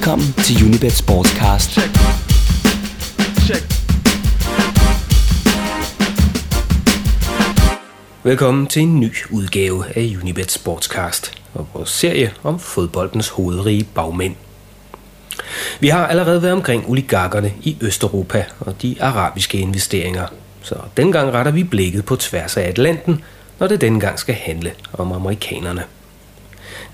Velkommen til Unibet Sportscast. Check. Check. Velkommen til en ny udgave af Unibet Sportscast og vores serie om fodboldens hovedrige bagmænd. Vi har allerede været omkring oligarkerne i Østeuropa og de arabiske investeringer, så dengang retter vi blikket på tværs af Atlanten, når det dengang skal handle om amerikanerne.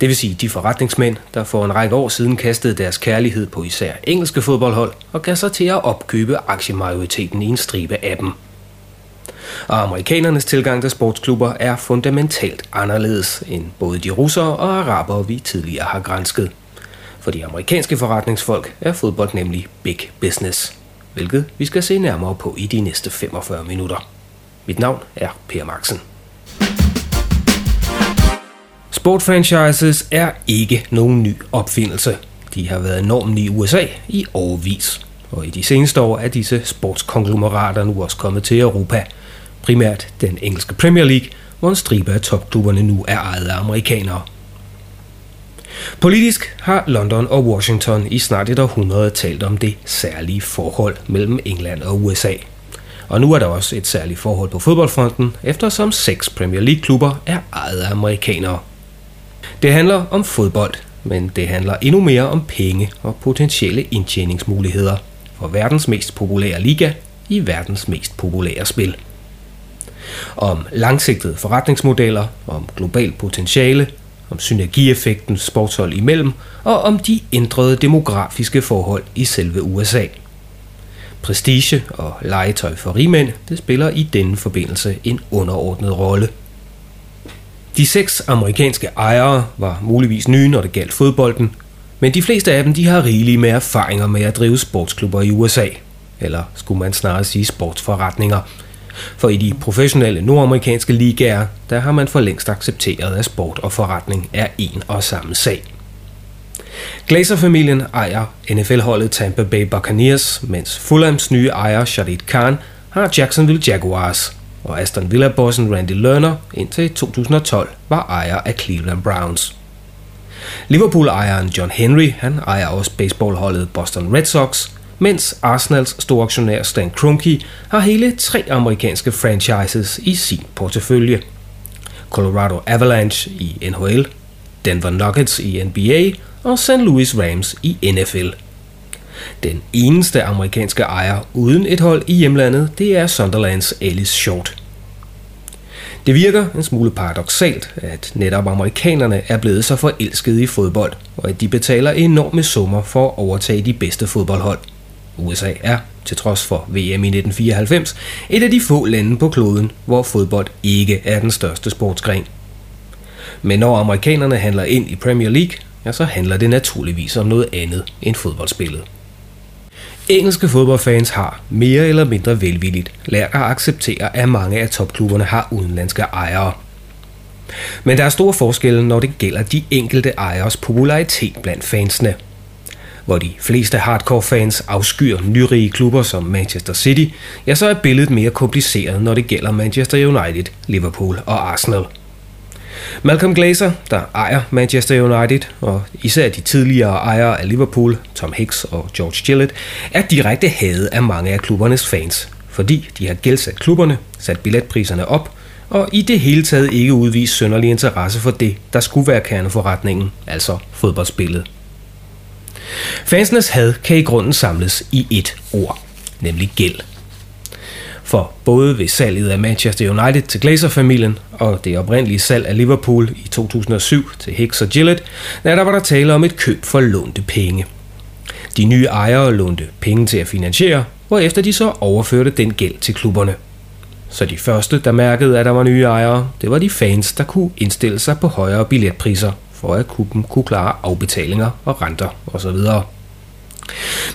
Det vil sige de forretningsmænd, der for en række år siden kastede deres kærlighed på især engelske fodboldhold og gav sig til at opkøbe aktiemajoriteten i en stribe af dem. Og amerikanernes tilgang til sportsklubber er fundamentalt anderledes end både de russere og arabere, vi tidligere har grænsket. For de amerikanske forretningsfolk er fodbold nemlig big business, hvilket vi skal se nærmere på i de næste 45 minutter. Mit navn er Per Maxen. Sportfranchises er ikke nogen ny opfindelse. De har været normen i USA i årvis. Og i de seneste år er disse sportskonglomerater nu også kommet til Europa. Primært den engelske Premier League, hvor en stribe af topklubberne nu er ejet af amerikanere. Politisk har London og Washington i snart et århundrede talt om det særlige forhold mellem England og USA. Og nu er der også et særligt forhold på fodboldfronten, eftersom seks Premier League-klubber er ejet af amerikanere. Det handler om fodbold, men det handler endnu mere om penge og potentielle indtjeningsmuligheder for verdens mest populære liga i verdens mest populære spil. Om langsigtede forretningsmodeller, om globalt potentiale, om synergieffekten sportshold imellem og om de ændrede demografiske forhold i selve USA. Prestige og legetøj for rigmænd, det spiller i denne forbindelse en underordnet rolle – de seks amerikanske ejere var muligvis nye, når det galt fodbolden, men de fleste af dem de har rigelige med erfaringer med at drive sportsklubber i USA. Eller skulle man snarere sige sportsforretninger. For i de professionelle nordamerikanske ligaer, der har man for længst accepteret, at sport og forretning er en og samme sag. Glazer-familien ejer NFL-holdet Tampa Bay Buccaneers, mens Fulhams nye ejer Shadid Khan har Jacksonville Jaguars – og Aston Villa-bossen Randy Lerner indtil 2012 var ejer af Cleveland Browns. Liverpool-ejeren John Henry han ejer også baseballholdet Boston Red Sox, mens Arsenals storaktionær Stan Kroenke har hele tre amerikanske franchises i sin portefølje. Colorado Avalanche i NHL, Denver Nuggets i NBA og St. Louis Rams i NFL – den eneste amerikanske ejer uden et hold i hjemlandet, det er Sunderlands Alice Short. Det virker en smule paradoxalt, at netop amerikanerne er blevet så forelskede i fodbold, og at de betaler enorme summer for at overtage de bedste fodboldhold. USA er, til trods for VM i 1994, et af de få lande på kloden, hvor fodbold ikke er den største sportsgren. Men når amerikanerne handler ind i Premier League, ja, så handler det naturligvis om noget andet end fodboldspillet. Engelske fodboldfans har mere eller mindre velvilligt lært at acceptere, at mange af topklubberne har udenlandske ejere. Men der er store forskelle, når det gælder de enkelte ejers popularitet blandt fansene. Hvor de fleste hardcore-fans afskyr nyrige klubber som Manchester City, ja, så er billedet mere kompliceret, når det gælder Manchester United, Liverpool og Arsenal – Malcolm Glazer, der ejer Manchester United, og især de tidligere ejere af Liverpool, Tom Hicks og George Gillett, er direkte hadet af mange af klubbernes fans, fordi de har gældsat klubberne, sat billetpriserne op, og i det hele taget ikke udvist sønderlig interesse for det, der skulle være kerneforretningen, altså fodboldspillet. Fansenes had kan i grunden samles i ét ord, nemlig gæld. For både ved salget af Manchester United til Glazer-familien og det oprindelige salg af Liverpool i 2007 til Hicks og Gillett, der var der tale om et køb for lånte penge. De nye ejere lånte penge til at finansiere, hvorefter de så overførte den gæld til klubberne. Så de første, der mærkede, at der var nye ejere, det var de fans, der kunne indstille sig på højere billetpriser, for at klubben kunne klare afbetalinger og renter osv.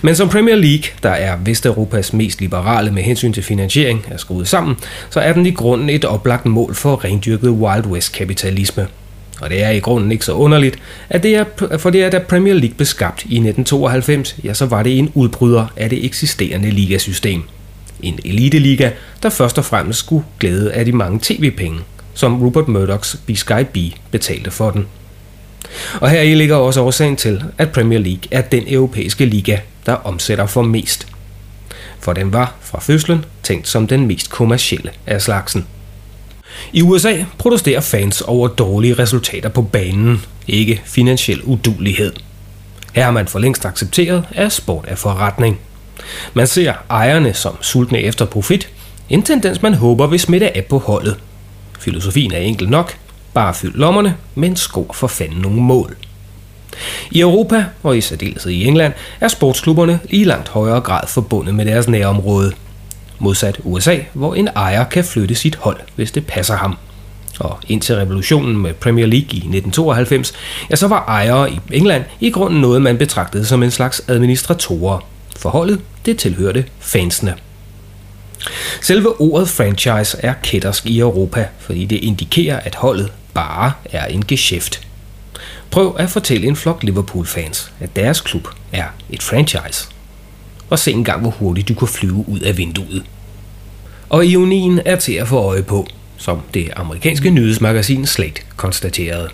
Men som Premier League, der er Vesteuropas mest liberale med hensyn til finansiering, er skruet sammen, så er den i grunden et oplagt mål for rendyrket Wild West-kapitalisme. Og det er i grunden ikke så underligt, at det er, for det er da Premier League blev skabt i 1992, ja så var det en udbryder af det eksisterende ligasystem. En eliteliga, der først og fremmest skulle glæde af de mange tv-penge, som Rupert Murdochs Sky B betalte for den. Og her i ligger også årsagen til, at Premier League er den europæiske liga, der omsætter for mest. For den var fra fødslen tænkt som den mest kommercielle af slagsen. I USA protesterer fans over dårlige resultater på banen, ikke finansiel udulighed. Her har man for længst accepteret, at sport er forretning. Man ser ejerne som sultne efter profit, en tendens man håber vil smitte af på holdet. Filosofien er enkel nok, bare fyld lommerne, men skor for fanden nogle mål. I Europa, og i særdeleshed i England, er sportsklubberne i langt højere grad forbundet med deres nærområde. Modsat USA, hvor en ejer kan flytte sit hold, hvis det passer ham. Og indtil revolutionen med Premier League i 1992, ja, så var ejere i England i grunden noget, man betragtede som en slags administratorer. Forholdet, det tilhørte fansene. Selve ordet franchise er kættersk i Europa, fordi det indikerer, at holdet bare er en geschæft. Prøv at fortælle en flok Liverpool-fans, at deres klub er et franchise. Og se engang, hvor hurtigt du kan flyve ud af vinduet. Og ionien er til at få øje på, som det amerikanske nyhedsmagasin Slate konstaterede.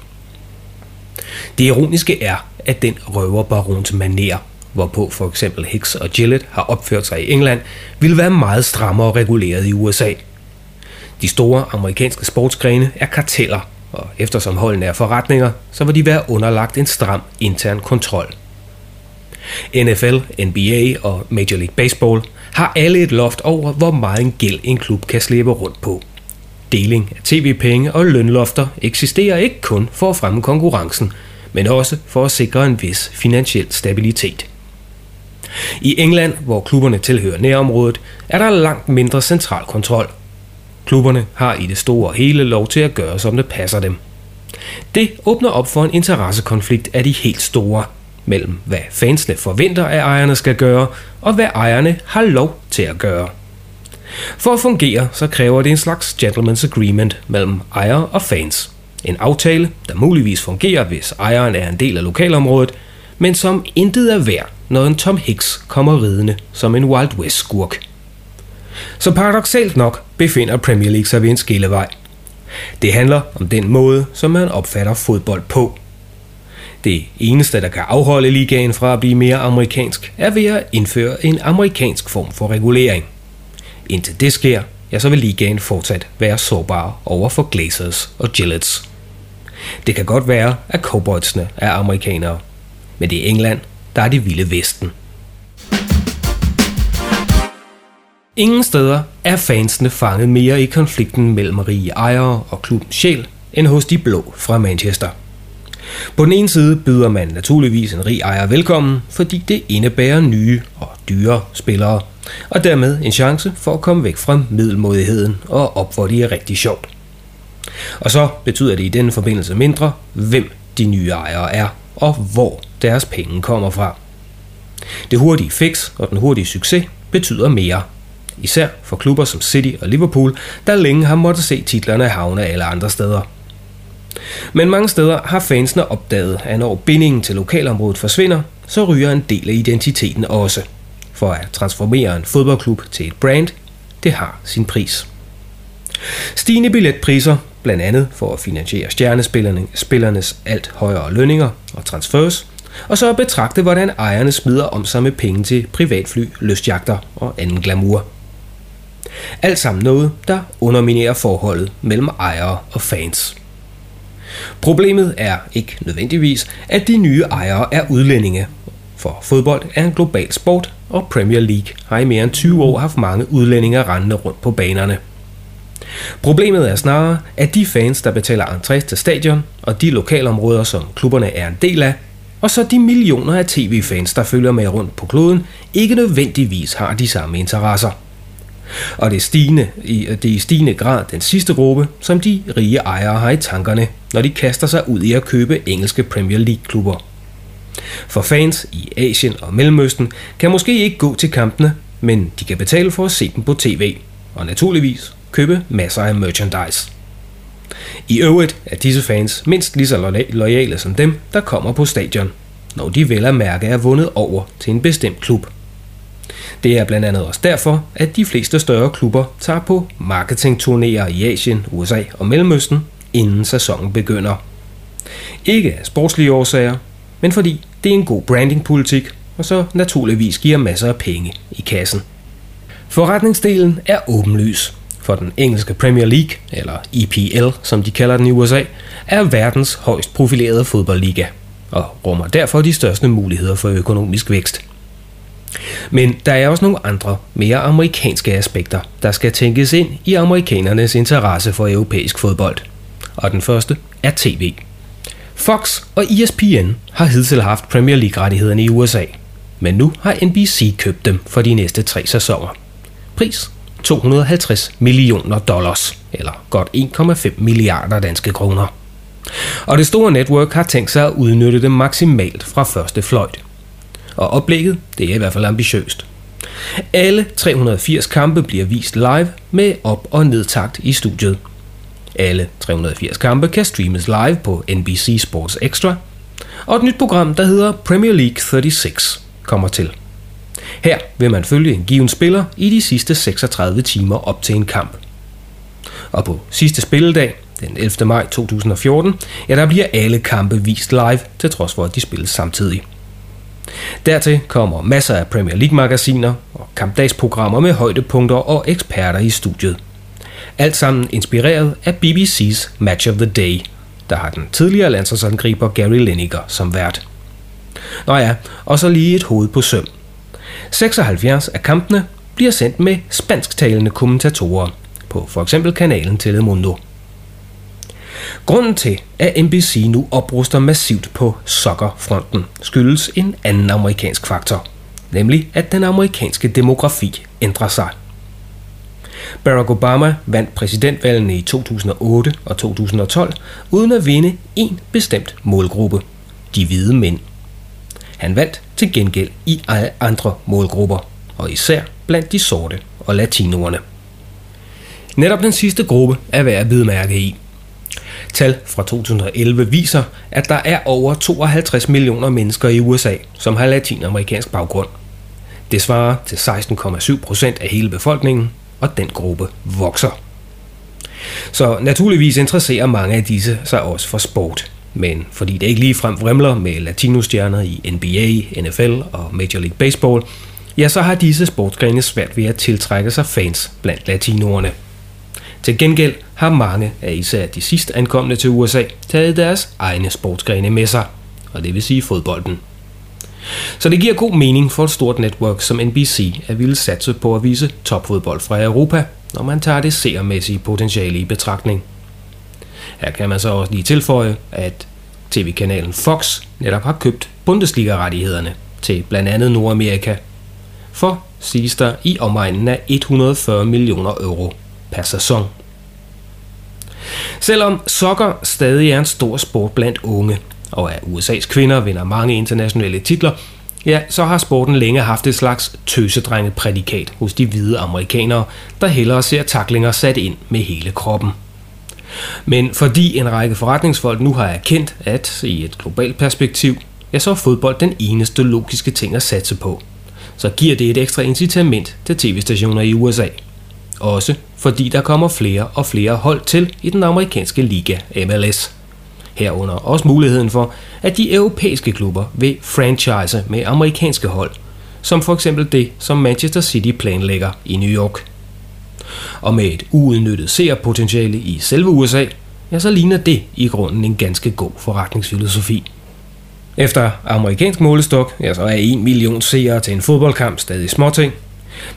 Det ironiske er, at den røverbarons maner, hvorpå for eksempel Hicks og Gillett har opført sig i England, ville være meget strammere reguleret i USA. De store amerikanske sportsgrene er karteller, og eftersom holdene er forretninger, så vil de være underlagt en stram intern kontrol. NFL, NBA og Major League Baseball har alle et loft over, hvor meget en gæld en klub kan slæbe rundt på. Deling af tv-penge og lønlofter eksisterer ikke kun for at fremme konkurrencen, men også for at sikre en vis finansiel stabilitet. I England, hvor klubberne tilhører nærområdet, er der langt mindre central kontrol. Klubberne har i det store hele lov til at gøre, som det passer dem. Det åbner op for en interessekonflikt af de helt store, mellem hvad fansene forventer, at ejerne skal gøre, og hvad ejerne har lov til at gøre. For at fungere, så kræver det en slags gentleman's agreement mellem ejer og fans. En aftale, der muligvis fungerer, hvis ejeren er en del af lokalområdet, men som intet er værd, når en Tom Hicks kommer ridende som en Wild West-skurk. Så paradoxalt nok befinder Premier League sig ved en skillevej. Det handler om den måde, som man opfatter fodbold på. Det eneste, der kan afholde ligaen fra at blive mere amerikansk, er ved at indføre en amerikansk form for regulering. Indtil det sker, ja, så vil ligaen fortsat være sårbar over for Glazers og Gillets. Det kan godt være, at cowboysene er amerikanere, men det er England, der er det vilde vesten. Ingen steder er fansene fanget mere i konflikten mellem rige ejere og klubbens sjæl, end hos de blå fra Manchester. På den ene side byder man naturligvis en rig ejer velkommen, fordi det indebærer nye og dyre spillere, og dermed en chance for at komme væk fra middelmodigheden og op, hvor det er rigtig sjovt. Og så betyder det i denne forbindelse mindre, hvem de nye ejere er, og hvor deres penge kommer fra. Det hurtige fix og den hurtige succes betyder mere. Især for klubber som City og Liverpool, der længe har måttet se titlerne havne alle andre steder. Men mange steder har fansene opdaget, at når bindingen til lokalområdet forsvinder, så ryger en del af identiteten også. For at transformere en fodboldklub til et brand, det har sin pris. Stigende billetpriser, blandt andet for at finansiere stjernespillernes alt højere lønninger og transfers, og så at betragte, hvordan ejerne smider om sig med penge til privatfly, lystjagter og anden glamour. Alt sammen noget, der underminerer forholdet mellem ejere og fans. Problemet er ikke nødvendigvis, at de nye ejere er udlændinge, for fodbold er en global sport, og Premier League har i mere end 20 år haft mange udlændinge rendende rundt på banerne. Problemet er snarere, at de fans, der betaler entré til stadion, og de lokalområder, som klubberne er en del af, og så de millioner af tv-fans, der følger med rundt på kloden, ikke nødvendigvis har de samme interesser. Og det er, stigende, det er i stigende grad den sidste gruppe, som de rige ejere har i tankerne, når de kaster sig ud i at købe engelske Premier League-klubber. For fans i Asien og Mellemøsten kan måske ikke gå til kampene, men de kan betale for at se dem på tv, og naturligvis købe masser af merchandise. I øvrigt er disse fans mindst lige så lojale som dem, der kommer på stadion, når de vel at mærke er vundet over til en bestemt klub. Det er blandt andet også derfor, at de fleste større klubber tager på marketingturnéer i Asien, USA og Mellemøsten, inden sæsonen begynder. Ikke af sportslige årsager, men fordi det er en god brandingpolitik, og så naturligvis giver masser af penge i kassen. Forretningsdelen er åbenlys, for den engelske Premier League, eller EPL som de kalder den i USA, er verdens højst profilerede fodboldliga, og rummer derfor de største muligheder for økonomisk vækst. Men der er også nogle andre, mere amerikanske aspekter, der skal tænkes ind i amerikanernes interesse for europæisk fodbold. Og den første er tv. Fox og ESPN har hidtil haft Premier League-rettighederne i USA, men nu har NBC købt dem for de næste tre sæsoner. Pris 250 millioner dollars, eller godt 1,5 milliarder danske kroner. Og det store network har tænkt sig at udnytte det maksimalt fra første fløjt. Og oplægget, det er i hvert fald ambitiøst. Alle 380 kampe bliver vist live med op- og nedtakt i studiet. Alle 380 kampe kan streames live på NBC Sports Extra, og et nyt program, der hedder Premier League 36, kommer til. Her vil man følge en given spiller i de sidste 36 timer op til en kamp. Og på sidste spilledag, den 11. maj 2014, ja, der bliver alle kampe vist live, til trods for at de spilles samtidig. Dertil kommer masser af Premier League-magasiner og kampdagsprogrammer med højdepunkter og eksperter i studiet. Alt sammen inspireret af BBC's Match of the Day, der har den tidligere landsholdsangriber Gary Lineker som vært. Nå ja, og så lige et hoved på søm. 76 af kampene bliver sendt med spansktalende kommentatorer på for eksempel kanalen Telemundo. Grunden til, at NBC nu opruster massivt på soccerfronten, skyldes en anden amerikansk faktor, nemlig at den amerikanske demografi ændrer sig. Barack Obama vandt præsidentvalgene i 2008 og 2012 uden at vinde en bestemt målgruppe, de hvide mænd. Han vandt til gengæld i andre målgrupper, og især blandt de sorte og latinoerne. Netop den sidste gruppe er værd at bidmærke i. Tal fra 2011 viser, at der er over 52 millioner mennesker i USA, som har latinamerikansk baggrund. Det svarer til 16,7 procent af hele befolkningen, og den gruppe vokser. Så naturligvis interesserer mange af disse sig også for sport. Men fordi det ikke ligefrem vrimler med latinostjerner i NBA, NFL og Major League Baseball, ja, så har disse sportsgrene svært ved at tiltrække sig fans blandt latinoerne. Til gengæld har mange af især de sidst ankomne til USA taget deres egne sportsgrene med sig, og det vil sige fodbolden. Så det giver god mening for et stort netværk som NBC at ville satse på at vise topfodbold fra Europa, når man tager det seermæssige potentiale i betragtning. Her kan man så også lige tilføje, at tv-kanalen Fox netop har købt Bundesliga-rettighederne til blandt andet Nordamerika for, siges der, i omegnen af 140 millioner euro per sæson. Selvom soccer stadig er en stor sport blandt unge, og at USA's kvinder vinder mange internationale titler, ja, så har sporten længe haft et slags tøsedrenget prædikat hos de hvide amerikanere, der hellere ser taklinger sat ind med hele kroppen. Men fordi en række forretningsfolk nu har erkendt, at i et globalt perspektiv, ja, så er fodbold den eneste logiske ting at satse på, så giver det et ekstra incitament til tv-stationer i USA. Også fordi der kommer flere og flere hold til i den amerikanske liga MLS. Herunder også muligheden for, at de europæiske klubber vil franchise med amerikanske hold, som for eksempel det, som Manchester City planlægger i New York. Og med et uudnyttet seerpotentiale i selve USA, ja, så ligner det i grunden en ganske god forretningsfilosofi. Efter amerikansk målestok, ja, så er 1 million seere til en fodboldkamp stadig småting.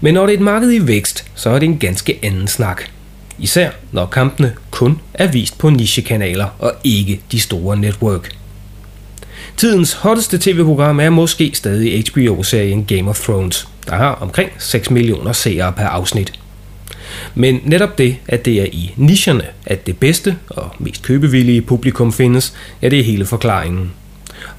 Men når det er et marked i vækst, så er det en ganske anden snak. Især når kampene kun er vist på nichekanaler og ikke de store network. Tidens hotteste tv-program er måske stadig HBO-serien Game of Thrones, der har omkring 6 millioner seere per afsnit. Men netop det, at det er i nicherne, at det bedste og mest købevillige publikum findes, ja, det er hele forklaringen.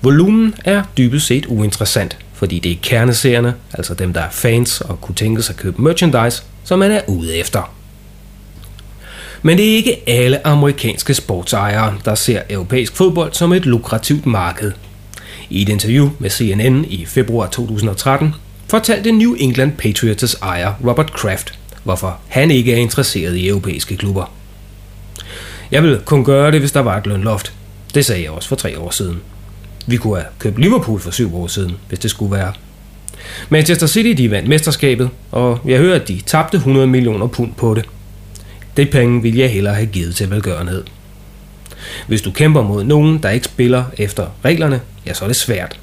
Volumen er dybest set uinteressant, fordi det er kerneseerne, altså dem, der er fans og kunne tænke sig at købe merchandise, som man er ude efter. Men det er ikke alle amerikanske sportsejere, der ser europæisk fodbold som et lukrativt marked. I et interview med CNN i februar 2013 fortalte New England Patriots ejer Robert Kraft, hvorfor han ikke er interesseret i europæiske klubber. Jeg vil kun gøre det, hvis der var et lønloft. Det sagde jeg også for tre år siden. Vi kunne have købt Liverpool for syv år siden, hvis det skulle være. Manchester City de vandt mesterskabet, og jeg hører, at de tabte 100 millioner pund på det. Det penge vil jeg hellere have givet til velgørenhed. Hvis du kæmper mod nogen, der ikke spiller efter reglerne, ja, så er det svært.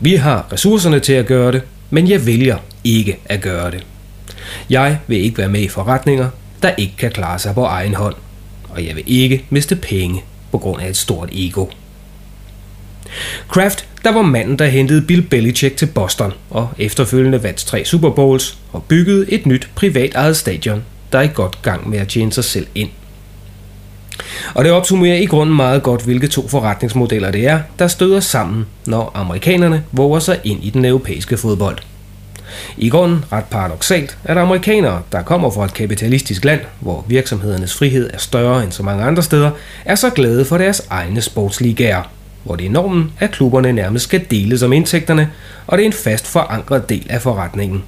Vi har ressourcerne til at gøre det, men jeg vælger ikke at gøre det. Jeg vil ikke være med i forretninger, der ikke kan klare sig på egen hånd, og jeg vil ikke miste penge på grund af et stort ego. Kraft, der var manden, der hentede Bill Belichick til Boston og efterfølgende vandt tre Super Bowls og byggede et nyt privat eget stadion, der er i godt gang med at tjene sig selv ind. Og det opsummerer i grunden meget godt, hvilke to forretningsmodeller det er, der støder sammen, når amerikanerne våger sig ind i den europæiske fodbold. I grunden ret paradoxalt, at amerikanere, der kommer fra et kapitalistisk land, hvor virksomhedernes frihed er større end så mange andre steder, er så glade for deres egne sportsligaer, hvor det er normen, at klubberne nærmest skal deles om indtægterne, og det er en fast forankret del af forretningen.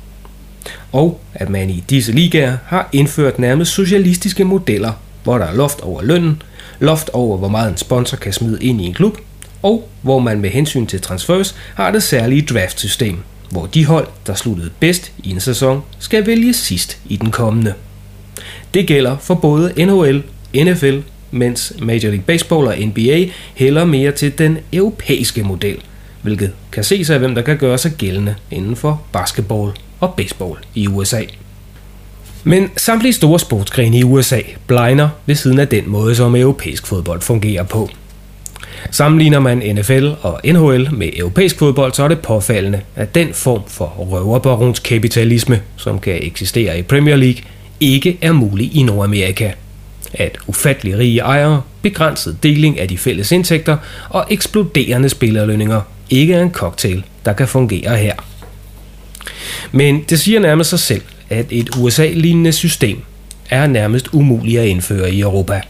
Og at man i disse ligaer har indført nærmest socialistiske modeller, hvor der er loft over lønnen, loft over hvor meget en sponsor kan smide ind i en klub, og hvor man med hensyn til transfers har det særlige draftsystem, hvor de hold, der sluttede bedst i en sæson, skal vælge sidst i den kommende. Det gælder for både NHL, NFL, mens Major League Baseball og NBA hælder mere til den europæiske model, hvilket kan ses af, hvem der kan gøre sig gældende inden for basketball og baseball i USA. Men samtlige store sportsgrene i USA blegner ved siden af den måde, som europæisk fodbold fungerer på. Sammenligner man NFL og NHL med europæisk fodbold, så er det påfaldende, at den form for røverbaronskapitalisme, som kan eksistere i Premier League, ikke er mulig i Nordamerika. At ufattelig rige ejere, begrænset deling af de fælles indtægter og eksploderende spillerlønninger ikke er en cocktail, der kan fungere her. Men det siger nærmest sig selv, at et USA-lignende system er nærmest umuligt at indføre i Europa.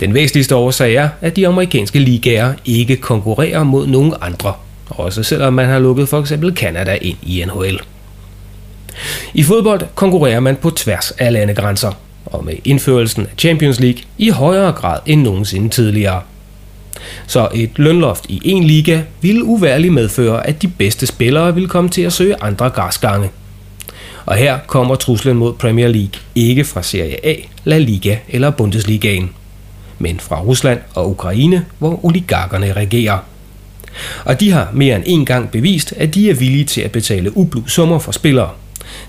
Den væsentligste årsag er, at de amerikanske ligaer ikke konkurrerer mod nogen andre, også selvom man har lukket for eksempel Canada ind i NHL. I fodbold konkurrerer man på tværs af landegrænser, og med indførelsen af Champions League i højere grad end nogensinde tidligere. Så et lønloft i en liga ville uværligt medføre, at de bedste spillere ville komme til at søge andre græsgange. Og her kommer truslen mod Premier League ikke fra Serie A, La Liga eller Bundesligaen men fra Rusland og Ukraine, hvor oligarkerne regerer. Og de har mere end en gang bevist, at de er villige til at betale ublu summer for spillere.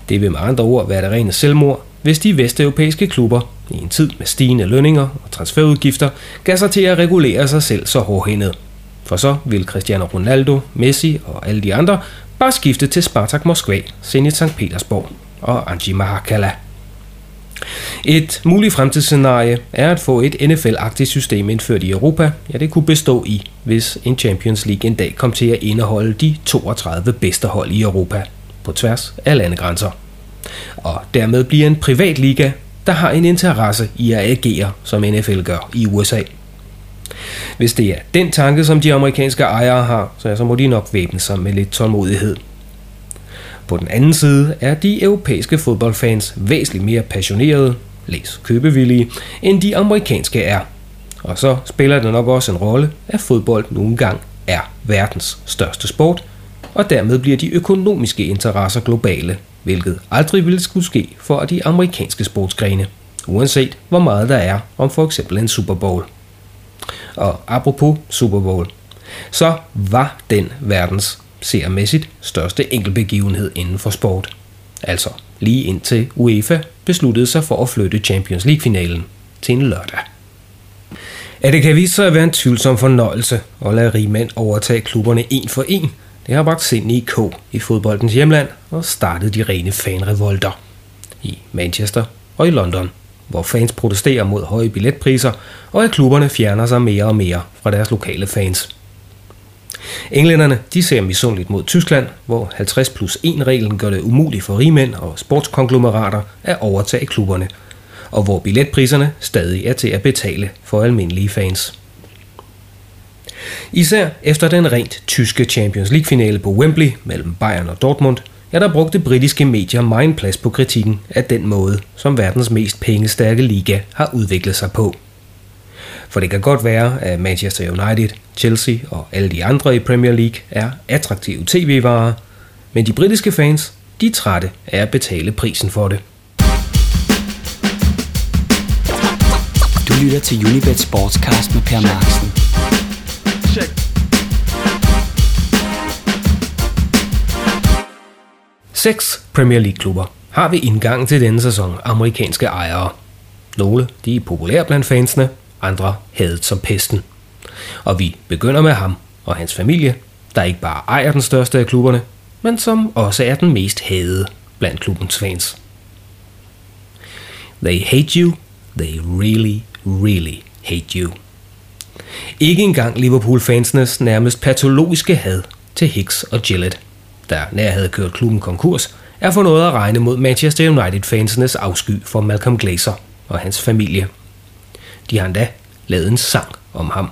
Det vil med andre ord være det rene selvmord, hvis de vesteuropæiske klubber i en tid med stigende lønninger og transferudgifter gav sig til at regulere sig selv så hårdhændet. For så vil Cristiano Ronaldo, Messi og alle de andre bare skifte til Spartak Moskva, Zenit St. Petersborg og Anji Mahakala. Et muligt fremtidsscenarie er at få et NFL-agtigt system indført i Europa. Ja, det kunne bestå i, hvis en Champions League en dag kom til at indeholde de 32 bedste hold i Europa på tværs af landegrænser. Og dermed bliver en privat liga, der har en interesse i at agere, som NFL gør i USA. Hvis det er den tanke, som de amerikanske ejere har, så så må de nok væbne sig med lidt tålmodighed. På den anden side er de europæiske fodboldfans væsentligt mere passionerede, læs købevillige, end de amerikanske er. Og så spiller det nok også en rolle, at fodbold nogle gange er verdens største sport, og dermed bliver de økonomiske interesser globale, hvilket aldrig ville skulle ske for de amerikanske sportsgrene, uanset hvor meget der er om for eksempel en Super Bowl. Og apropos Super Bowl, så var den verdens seermæssigt største enkeltbegivenhed inden for sport. Altså lige indtil UEFA besluttede sig for at flytte Champions League-finalen til en lørdag. At det kan vise sig at være en tvivlsom fornøjelse at lade rigmænd overtage klubberne en for en, det har bragt sind i k i fodboldens hjemland og startet de rene fanrevolter. I Manchester og i London, hvor fans protesterer mod høje billetpriser, og at klubberne fjerner sig mere og mere fra deres lokale fans. Englænderne de ser misundeligt mod Tyskland, hvor 50 plus 1 reglen gør det umuligt for rigmænd og sportskonglomerater at overtage klubberne, og hvor billetpriserne stadig er til at betale for almindelige fans. Især efter den rent tyske Champions League-finale på Wembley mellem Bayern og Dortmund, ja, der brugte britiske medier meget plads på kritikken af den måde, som verdens mest pengestærke liga har udviklet sig på. For det kan godt være, at Manchester United, Chelsea og alle de andre i Premier League er attraktive tv-varer, men de britiske fans, de er trætte af at betale prisen for det. Du lytter til Unibet Sportscast med Per Marksen. Seks Premier League-klubber har ved indgangen til denne sæson amerikanske ejere. Nogle de er populære blandt fansene, andre hadet som pesten. Og vi begynder med ham og hans familie, der ikke bare ejer den største af klubberne, men som også er den mest hadede blandt klubbens fans. They hate you, they really, really hate you. Ikke engang Liverpool-fansenes nærmest patologiske had til Hicks og Gillett, der nær havde kørt klubben konkurs, er for noget at regne mod Manchester United-fansenes afsky for Malcolm Glazer og hans familie. De har endda lavet en sang om ham.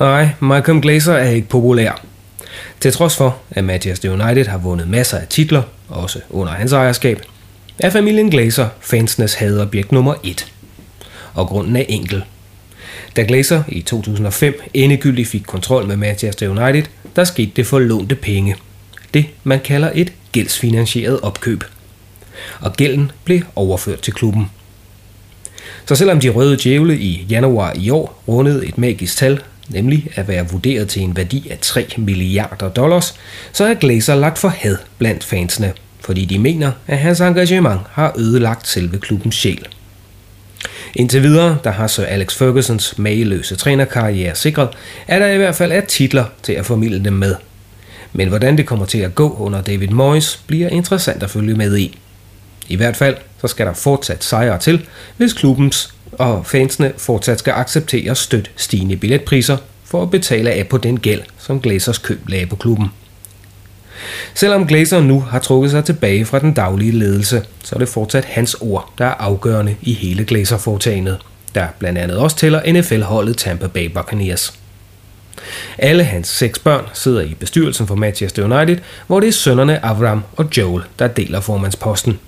Nej, Malcolm Glazer er ikke populær. Til trods for, at Manchester United har vundet masser af titler, også under hans ejerskab, er familien Glazer fansenes hadobjekt nummer 1. Og grunden er enkel. Da Glazer i 2005 endegyldigt fik kontrol med Manchester United, der skete det for lånte penge. Det, man kalder et gældsfinansieret opkøb. Og gælden blev overført til klubben. Så selvom de røde djævle i januar i år rundede et magisk tal, nemlig at være vurderet til en værdi af 3 milliarder dollars, så er Glazer lagt for had blandt fansene, fordi de mener, at hans engagement har ødelagt selve klubbens sjæl. Indtil videre, der har Sir Alex Fergusons mageløse trænerkarriere sikret, at der i hvert fald er titler til at formidle dem med. Men hvordan det kommer til at gå under David Moyes, bliver interessant at følge med i. I hvert fald så skal der fortsat sejre til, hvis klubbens og fansene fortsat skal acceptere støt stigende billetpriser for at betale af på den gæld, som Glazers køb lagde på klubben. Selvom Glazer nu har trukket sig tilbage fra den daglige ledelse, så er det fortsat hans ord, der er afgørende i hele Glazer-foretagendet, der blandt andet også tæller NFL-holdet Tampa Bay Buccaneers. Alle hans seks børn sidder i bestyrelsen for Manchester United, hvor det er sønnerne Avram og Joel, der deler formandsposten.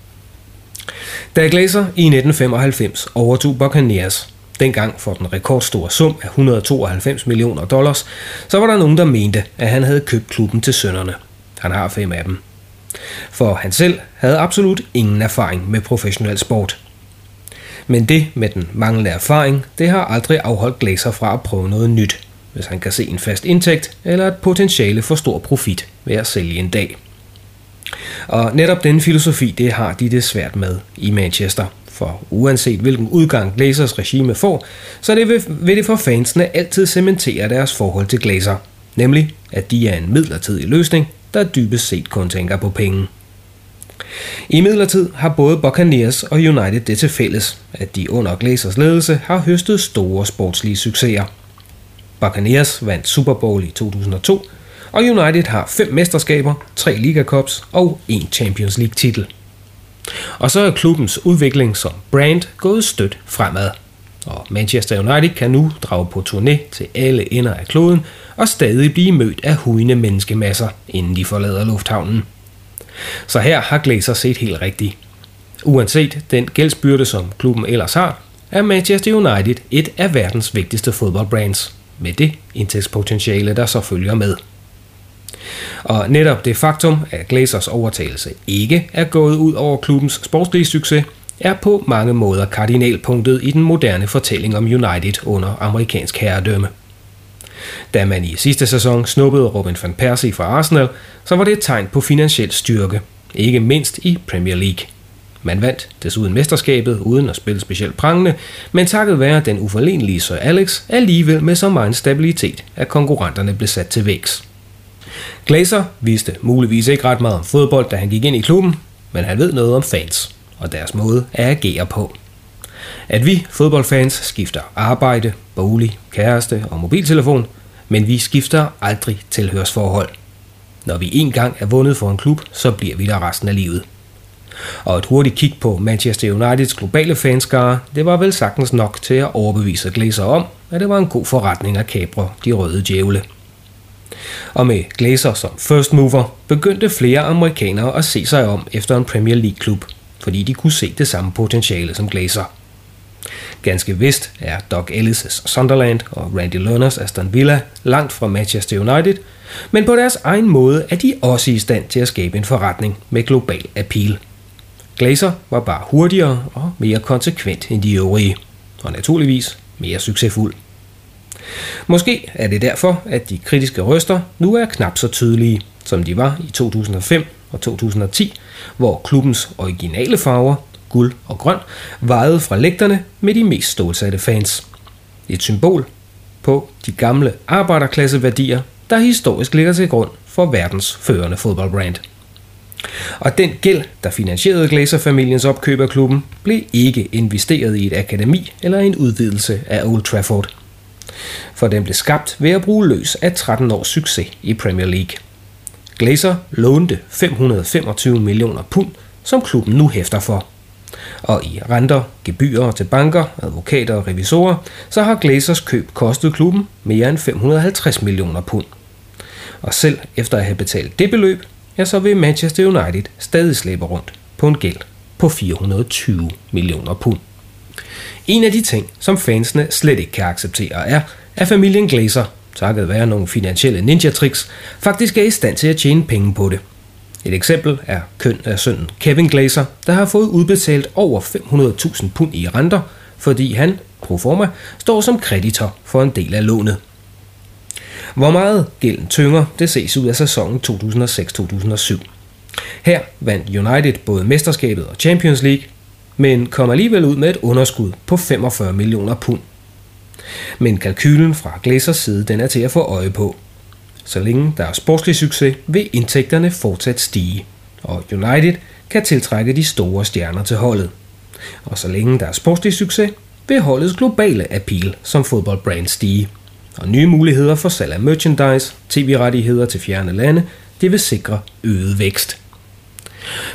Da Glazer i 1995 overtog Buccaneers, dengang for den rekordstore sum af 192 millioner dollars, så var der nogen, der mente, at han havde købt klubben til sønnerne. Han har fem af dem. For han selv havde absolut ingen erfaring med professionel sport. Men det med den manglende erfaring, det har aldrig afholdt Glazer fra at prøve noget nyt, hvis han kan se en fast indtægt eller et potentiale for stor profit ved at sælge en dag. Og netop den filosofi, det har de det svært med i Manchester. For uanset hvilken udgang Glazers regime får, så det vil, vil det for fansene altid cementere deres forhold til Glazer. Nemlig, at de er en midlertidig løsning, der dybest set kun tænker på penge. I midlertid har både Buccaneers og United det til fælles, at de under Glazers ledelse har høstet store sportslige succeser. Buccaneers vandt Super Bowl i 2002, og United har fem mesterskaber, tre Liga Cups og en Champions League titel. Og så er klubbens udvikling som brand gået stødt fremad. Og Manchester United kan nu drage på turné til alle ender af kloden og stadig blive mødt af hujende menneskemasser, inden de forlader lufthavnen. Så her har Glazer set helt rigtigt. Uanset den gældsbyrde, som klubben ellers har, er Manchester United et af verdens vigtigste fodboldbrands, med det indtægtspotentiale, der så følger med. Og netop det faktum, at Glazers overtagelse ikke er gået ud over klubbens sportslige succes, er på mange måder kardinalpunktet i den moderne fortælling om United under amerikansk herredømme. Da man i sidste sæson snuppede Robin van Persie fra Arsenal, så var det et tegn på finansiel styrke, ikke mindst i Premier League. Man vandt desuden mesterskabet uden at spille specielt prangende, men takket være den uforlignelige Sir Alex alligevel med så meget stabilitet, at konkurrenterne blev sat til vægs. Glazer viste muligvis ikke ret meget om fodbold, da han gik ind i klubben, men han ved noget om fans og deres måde at agere på. At vi fodboldfans skifter arbejde, bolig, kæreste og mobiltelefon, Men vi skifter aldrig tilhørsforhold. Når vi engang er vundet for en klub, så bliver vi der resten af livet. Og et hurtigt kig på Manchester Uniteds globale fanskare, det var vel sagtens nok til at overbevise Glazer om, at det var en god forretning at kapre de røde djævle. Og med Glazer som first mover, begyndte flere amerikanere at se sig om efter en Premier League-klub, fordi de kunne se det samme potentiale som Glazer. Ganske vist er Doug Ellis' Sunderland og Randy Lerners Aston Villa langt fra Manchester United, men på deres egen måde er de også i stand til at skabe en forretning med global appeal. Glazer var bare hurtigere og mere konsekvent end de øvrige, og naturligvis mere succesfuld. Måske er det derfor, at de kritiske røster nu er knap så tydelige, som de var i 2005 og 2010, hvor klubbens originale farver, guld og grøn, vejede fra lægterne med de mest stålsatte fans. Et symbol på de gamle arbejderklasseværdier, der historisk ligger til grund for verdens førende fodboldbrand. Og den gæld, der finansierede Glazer-familiens opkøb af klubben, blev ikke investeret i et akademi eller en udvidelse af Old Trafford. For den blev skabt ved at bruge løs af 13 års succes i Premier League. Glazer lånte 525 millioner pund, som klubben nu hæfter for. Og i renter, gebyrer til banker, advokater og revisorer, så har Glazers køb kostet klubben mere end 550 millioner pund. Og selv efter at have betalt det beløb, ja, så vil Manchester United stadig slæbe rundt på en gæld på 420 millioner pund. En af de ting, som fansene slet ikke kan acceptere, er, at familien Glazer, takket være nogle finansielle ninja-tricks, faktisk er i stand til at tjene penge på det. Et eksempel er køn af sønnen Kevin Glazer, der har fået udbetalt over 500.000 pund i renter, fordi han, pro forma, står som kreditor for en del af lånet. Hvor meget gælden tynger, det ses ud af sæsonen 2006-2007. Her vandt United både mesterskabet og Champions League, men kom alligevel ud med et underskud på 45 millioner pund. Men kalkylen fra Glazers side den er til at få øje på. Så længe der er sportslig succes, vil indtægterne fortsat stige, og United kan tiltrække de store stjerner til holdet. Og så længe der er sportslig succes, vil holdets globale appeal som fodboldbrand stige og nye muligheder for salg af merchandise, tv-rettigheder til fjerne lande, det vil sikre øget vækst.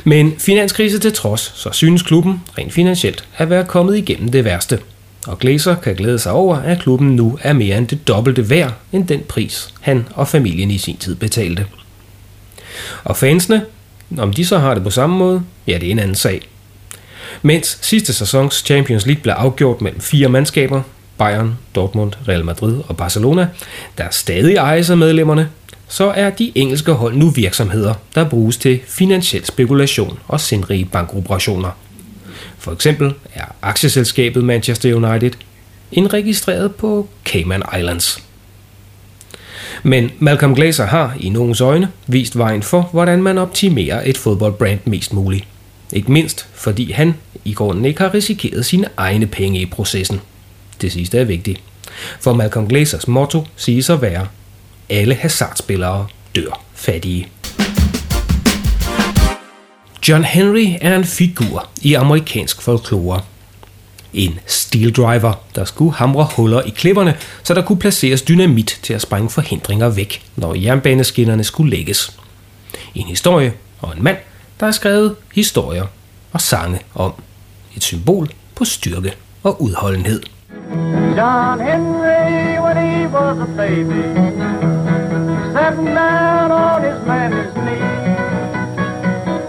Men finanskrise til trods, så synes klubben rent finansielt at være kommet igennem det værste. Og Glazer kan glæde sig over, at klubben nu er mere end det dobbelte værd end den pris, han og familien i sin tid betalte. Og fansene, om de så har det på samme måde, ja, det er en anden sag. Mens sidste sæsons Champions League blev afgjort mellem fire mandskaber, Bayern, Dortmund, Real Madrid og Barcelona, der stadig ejes af medlemmerne, så er de engelske hold nu virksomheder, der bruges til finansiel spekulation og sindrige bankoperationer. For eksempel er aktieselskabet Manchester United indregistreret på Cayman Islands. Men Malcolm Glazer har i nogens øjne vist vejen for, hvordan man optimerer et fodboldbrand mest muligt. Ikke mindst fordi han i grunden ikke har risikeret sine egne penge i processen. Det sidste er vigtigt. For Malcolm Glazers motto siges at være, alle hazardspillere dør fattige. John Henry er en figur i amerikansk folklore. En steel driver, der skulle hamre huller i klipperne, så der kunne placeres dynamit til at sprænge forhindringer væk, når jernbaneskinnerne skulle lægges. En historie og en mand, der har skrevet historier og sange om. Et symbol på styrke og udholdenhed. John Henry, when he was a baby, sitting down on his mammy's knee,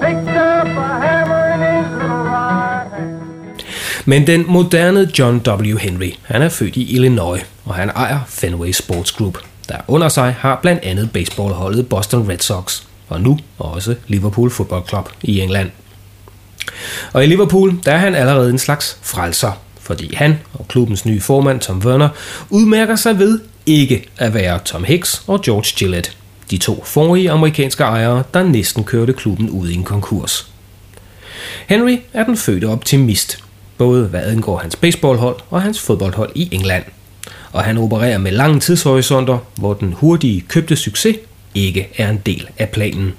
picked up a hammer in his little right hand. Men den moderne John W. Henry, han er født i Illinois, og han ejer Fenway Sports Group, der under sig har blandt andet baseballholdet Boston Red Sox, og nu også Liverpool Football Club i England. Og i Liverpool, der er han allerede en slags frelser, fordi han og klubbens nye formand Tom Werner udmærker sig ved ikke at være Tom Hicks og George Gillette, de to forrige amerikanske ejere, der næsten kørte klubben ud i en konkurs. Henry er den fødte optimist, både hvad angår hans baseballhold og hans fodboldhold i England. Og han opererer med lange tidshorisonter, hvor den hurtige købte succes ikke er en del af planen.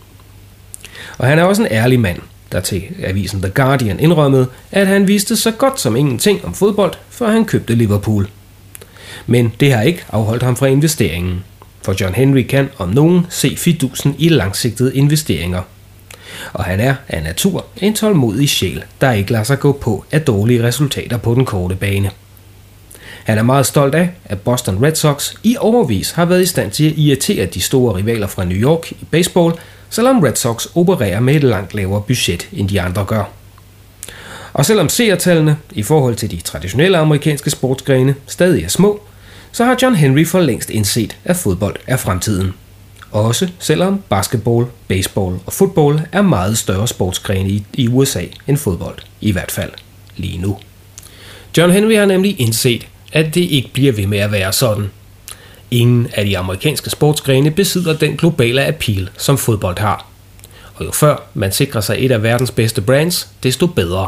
Og han er også en ærlig mand, der til avisen The Guardian indrømmede, at han vidste så godt som ingenting om fodbold, før han købte Liverpool. Men det har ikke afholdt ham fra investeringen, for John Henry kan om nogen se fidusen i langsigtede investeringer. Og han er af natur en tålmodig sjæl, der ikke lader sig gå på af dårlige resultater på den korte bane. Han er meget stolt af, at Boston Red Sox i overvis har været i stand til at irritere de store rivaler fra New York i baseball, selvom Red Sox opererer med et langt lavere budget, end de andre gør. Og selvom seertallene i forhold til de traditionelle amerikanske sportsgrene stadig er små, så har John Henry for længst indset, at fodbold er fremtiden. Også selvom basketball, baseball og fodbold er meget større sportsgrene i, i USA end fodbold, i hvert fald lige nu. John Henry har nemlig indset, at det ikke bliver ved med at være sådan. Ingen af de amerikanske sportsgrene besidder den globale appeal, som fodbold har. Og jo før man sikrer sig et af verdens bedste brands, desto bedre.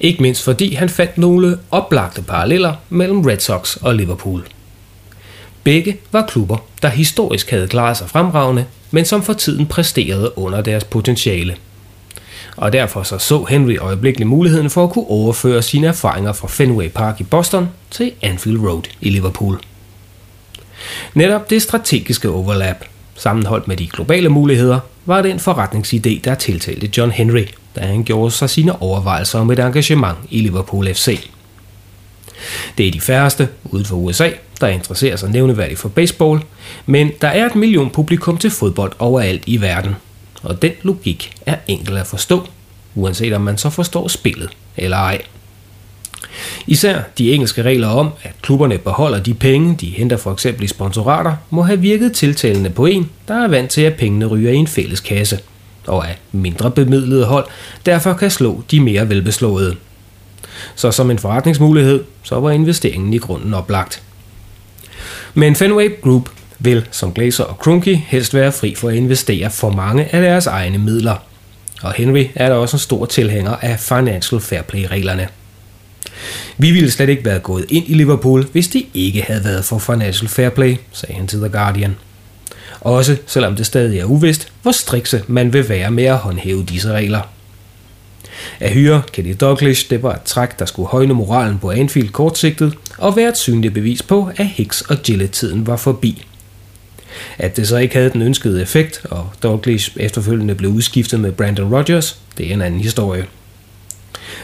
Ikke mindst fordi han fandt nogle oplagte paralleller mellem Red Sox og Liverpool. Begge var klubber, der historisk havde klaret sig fremragende, men som for tiden præsterede under deres potentiale. Og derfor så, så Henry øjeblikkeligt muligheden for at kunne overføre sine erfaringer fra Fenway Park i Boston til Anfield Road i Liverpool. Netop det strategiske overlap, sammenholdt med de globale muligheder, var den forretningsidé, der tiltalte John Henry, da han gjorde sig sine overvejelser om et engagement i Liverpool FC. Det er de færreste uden for USA, der interesserer sig nævneværdigt for baseball, men der er et million publikum til fodbold overalt i verden, og den logik er enkel at forstå, uanset om man så forstår spillet eller ej. Især de engelske regler om, at klubberne beholder de penge, de henter for eksempel i sponsorater, må have virket tiltalende på en, der er vant til, at pengene ryger i en fælles kasse, og af mindre bemidlede hold derfor kan slå de mere velbeslåede. Så som en forretningsmulighed, så var investeringen i grunden oplagt. Men Fenway Group vil, som Glazer og Kroenke, helst være fri for at investere for mange af deres egne midler. Og Henry er da også en stor tilhænger af Financial Fair Play-reglerne. Vi ville slet ikke være gået ind i Liverpool, hvis det ikke havde været for Financial Fair Play, sagde han til The Guardian. Også selvom det stadig er uvist, hvor strikse man vil være med at håndhæve disse regler. At hyre Kenny Douglas, det var et træk, der skulle højne moralen på Anfield kortsigtet, og være et synligt bevis på, at Hicks og Gillett-tiden var forbi. At det så ikke havde den ønskede effekt, og Douglas efterfølgende blev udskiftet med Brandon Rogers, det er en anden historie.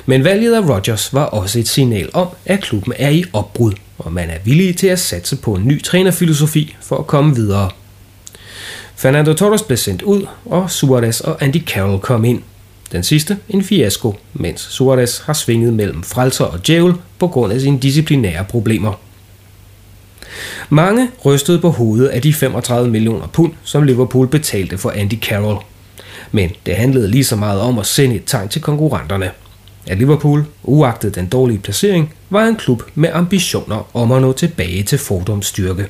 Men valget af Rogers var også et signal om, at klubben er i opbrud, og man er villig til at satse på en ny trænerfilosofi for at komme videre. Fernando Torres blev sendt ud, og Suarez og Andy Carroll kom ind. Den sidste en fiasko, mens Suarez har svinget mellem frelser og djævel på grund af sine disciplinære problemer. Mange rystede på hovedet af de 35 millioner pund, som Liverpool betalte for Andy Carroll. Men det handlede lige så meget om at sende et tegn til konkurrenterne. At Liverpool, uagtet den dårlige placering, var en klub med ambitioner om at nå tilbage til Fordums styrke.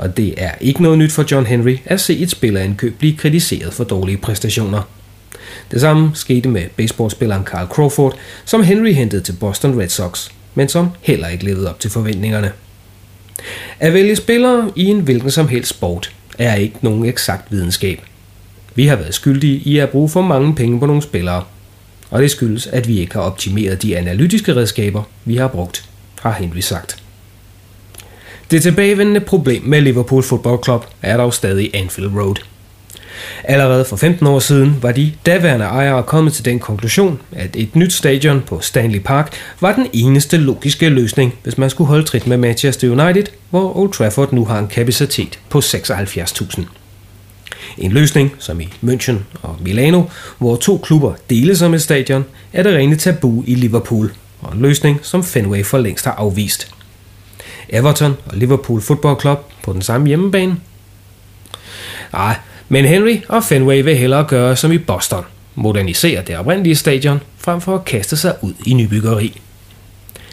Og det er ikke noget nyt for John Henry at se et spillerindkøb blive kritiseret for dårlige præstationer. Det samme skete med baseballspilleren Carl Crawford, som Henry hentede til Boston Red Sox, men som heller ikke levede op til forventningerne. At vælge spillere i en hvilken som helst sport er ikke nogen eksakt videnskab. Vi har været skyldige i at bruge for mange penge på nogle spillere, og det skyldes, at vi ikke har optimeret de analytiske redskaber, vi har brugt, har Henry sagt. Det tilbagevendende problem med Liverpool Football Club er dog stadig Anfield Road – Allerede for 15 år siden var de daværende ejere kommet til den konklusion, at et nyt stadion på Stanley Park var den eneste logiske løsning, hvis man skulle holde trit med Manchester United, hvor Old Trafford nu har en kapacitet på 76.000. En løsning, som i München og Milano, hvor to klubber deles om et stadion, er det rene tabu i Liverpool, og en løsning, som Fenway for længst har afvist. Everton og Liverpool Football Club på den samme hjemmebane? Nej, men Henry og Fenway vil hellere gøre som i Boston, modernisere det oprindelige stadion, frem for at kaste sig ud i nybyggeri.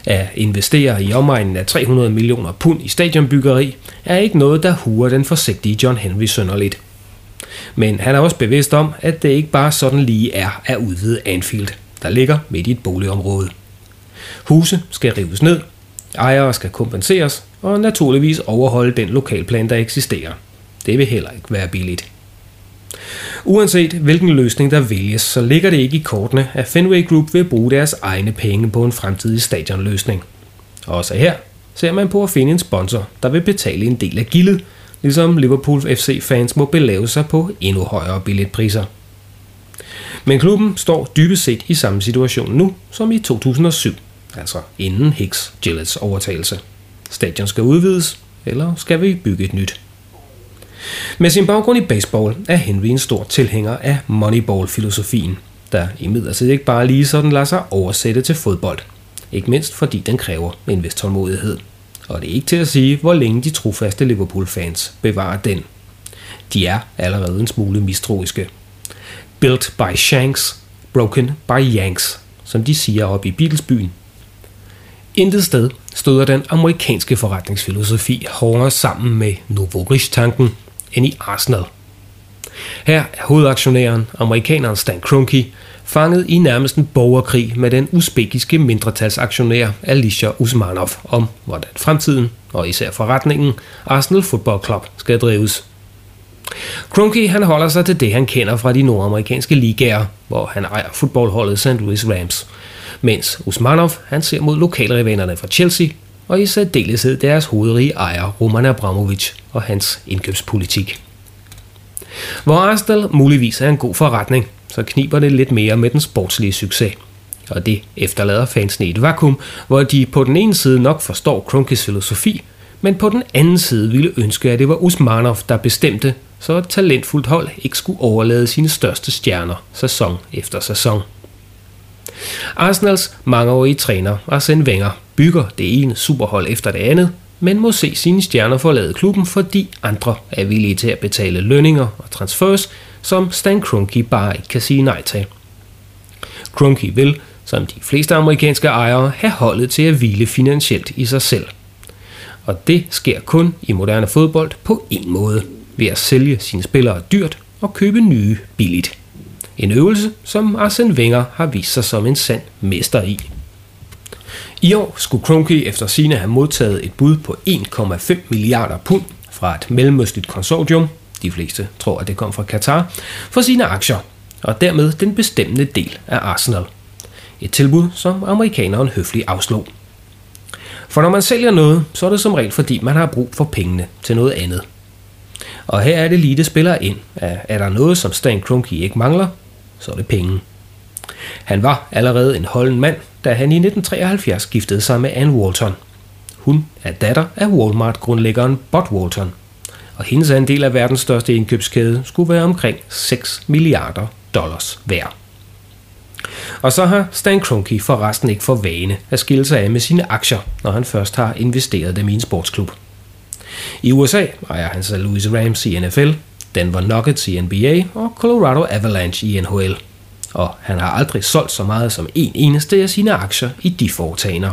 At investere i omegnen af 300 millioner pund i stadionbyggeri er ikke noget, der huer den forsigtige John Henry sønderligt. Men han er også bevidst om, at det ikke bare sådan lige er at udvide Anfield, der ligger midt i et boligområde. Huse skal rives ned, ejere skal kompenseres, og naturligvis overholde den lokalplan, der eksisterer. Det vil heller ikke være billigt. Uanset hvilken løsning der vælges, så ligger det ikke i kortene, at Fenway Group vil bruge deres egne penge på en fremtidig stadionløsning. Også her ser man på at finde en sponsor, der vil betale en del af gildet, ligesom Liverpool FC-fans må belave sig på endnu højere billetpriser. Men klubben står dybest set i samme situation nu som i 2007, altså inden Hicks Gillets overtagelse. Stadion skal udvides, eller skal vi bygge et nyt? Med sin baggrund i baseball er Henry en stor tilhænger af Moneyball-filosofien, der imidlertid ikke bare lige sådan lader sig oversætte til fodbold. Ikke mindst fordi den kræver en vis tålmodighed. Og det er ikke til at sige, hvor længe de trofaste Liverpool-fans bevarer den. De er allerede en smule mistroiske. Built by Shanks, broken by Yanks, som de siger op i Beatlesbyen. Intet sted støder den amerikanske forretningsfilosofi hårdere sammen med Novo tanken end i Arsenal. Her er hovedaktionæren, amerikaneren Stan Kroenke, fanget i nærmest en borgerkrig med den usbekiske mindretalsaktionær Alicia Usmanov om, hvordan fremtiden, og især forretningen, Arsenal Football Club skal drives. Kroenke han holder sig til det, han kender fra de nordamerikanske ligaer, hvor han ejer fodboldholdet St. Louis Rams, mens Usmanov han ser mod lokalrivalerne fra Chelsea, og i særdeleshed deres hovedrige ejer Roman Abramovich og hans indkøbspolitik. Hvor Arsenal muligvis er en god forretning, så kniber det lidt mere med den sportslige succes. Og det efterlader fansene i et vakuum, hvor de på den ene side nok forstår Kronkes filosofi, men på den anden side ville ønske, at det var Usmanov, der bestemte, så et talentfuldt hold ikke skulle overlade sine største stjerner sæson efter sæson. Arsenals mangeårige træner Arsene Wenger bygger det ene superhold efter det andet, men må se sine stjerner forlade klubben, fordi andre er villige til at betale lønninger og transfers, som Stan Kroenke bare ikke kan sige nej til. Kroenke vil, som de fleste amerikanske ejere, have holdet til at hvile finansielt i sig selv. Og det sker kun i moderne fodbold på en måde, ved at sælge sine spillere dyrt og købe nye billigt. En øvelse, som Arsene Wenger har vist sig som en sand mester i. I år skulle Kroenke efter sine have modtaget et bud på 1,5 milliarder pund fra et mellemøstligt konsortium, de fleste tror, at det kom fra Katar, for sine aktier, og dermed den bestemmende del af Arsenal. Et tilbud, som amerikaneren høfligt afslog. For når man sælger noget, så er det som regel fordi, man har brug for pengene til noget andet. Og her er det lige, det spiller ind. Er der noget, som Stan Kroenke ikke mangler, så er det penge. Han var allerede en holden mand, da han i 1973 giftede sig med Anne Walton. Hun er datter af Walmart-grundlæggeren Bud Walton, og hendes andel af verdens største indkøbskæde skulle være omkring 6 milliarder dollars værd. Og så har Stan Kroenke forresten ikke for vane at skille sig af med sine aktier, når han først har investeret dem i en sportsklub. I USA ejer han sig Louis Rams i NFL, Denver Nuggets i NBA og Colorado Avalanche i NHL – og han har aldrig solgt så meget som en eneste af sine aktier i de foretagender.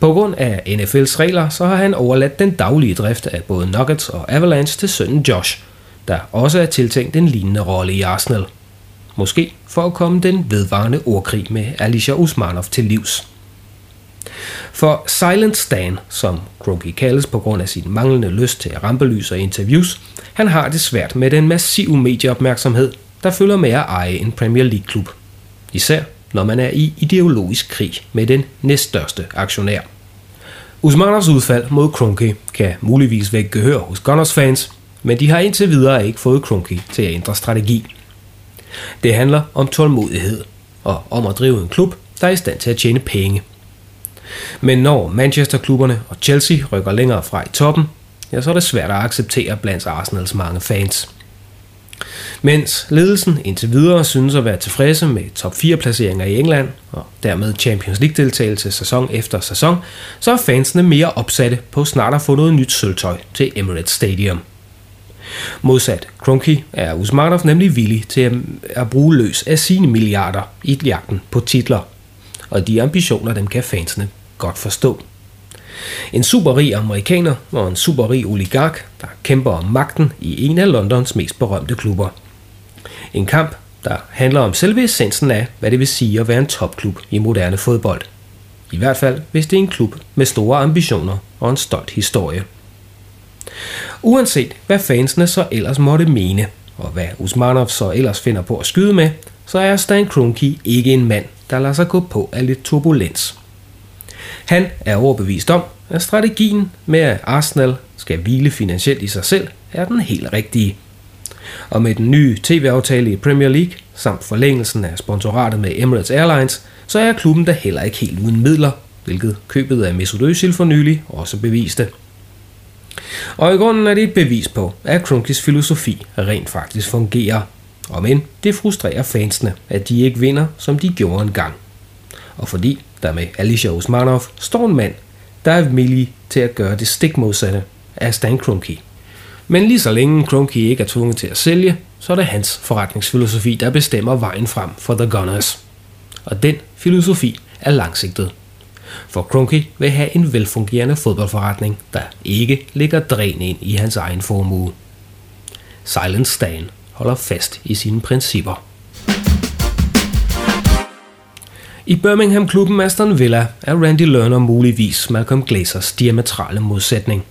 På grund af NFL's regler, så har han overladt den daglige drift af både Nuggets og Avalanche til sønnen Josh, der også er tiltænkt en lignende rolle i Arsenal. Måske for at komme den vedvarende ordkrig med Alicia Usmanov til livs. For Silent Stan, som Kroenke kaldes på grund af sin manglende lyst til rampelys og interviews, han har det svært med den massive medieopmærksomhed, der følger med at eje en Premier League-klub. Især når man er i ideologisk krig med den næststørste aktionær. Usmanovs udfald mod Kroenke kan muligvis vække gehør hos Gunners fans, men de har indtil videre ikke fået Kroenke til at ændre strategi. Det handler om tålmodighed og om at drive en klub, der er i stand til at tjene penge. Men når Manchester-klubberne og Chelsea rykker længere fra i toppen, ja, så er det svært at acceptere blandt Arsenals mange fans. Mens ledelsen indtil videre synes at være tilfredse med top 4 placeringer i England og dermed Champions League deltagelse sæson efter sæson, så er fansene mere opsatte på snart at få noget nyt sølvtøj til Emirates Stadium. Modsat Kroenke er Usmanov nemlig villig til at bruge løs af sine milliarder i jagten på titler, og de ambitioner dem kan fansene godt forstå. En superrig amerikaner og en superrig oligark, der kæmper om magten i en af Londons mest berømte klubber – en kamp, der handler om selve essensen af, hvad det vil sige at være en topklub i moderne fodbold. I hvert fald, hvis det er en klub med store ambitioner og en stolt historie. Uanset hvad fansene så ellers måtte mene, og hvad Usmanov så ellers finder på at skyde med, så er Stan Kroenke ikke en mand, der lader sig gå på af lidt turbulens. Han er overbevist om, at strategien med, at Arsenal skal hvile finansielt i sig selv, er den helt rigtige. Og med den nye tv-aftale i Premier League, samt forlængelsen af sponsoratet med Emirates Airlines, så er klubben da heller ikke helt uden midler, hvilket købet af Mesut Özil for nylig også beviste. Og i grunden er det et bevis på, at Kronkis filosofi rent faktisk fungerer. Og men det frustrerer fansene, at de ikke vinder, som de gjorde engang. Og fordi der med Alicia Osmanov står en mand, der er villig til at gøre det stik modsatte af Stan Kroenke. Men lige så længe Kroenke ikke er tvunget til at sælge, så er det hans forretningsfilosofi, der bestemmer vejen frem for The Gunners. Og den filosofi er langsigtet. For Kroenke vil have en velfungerende fodboldforretning, der ikke ligger dræn ind i hans egen formue. Silent Stan holder fast i sine principper. I Birmingham-klubben Aston Villa er Randy Lerner muligvis Malcolm Glazers diametrale modsætning.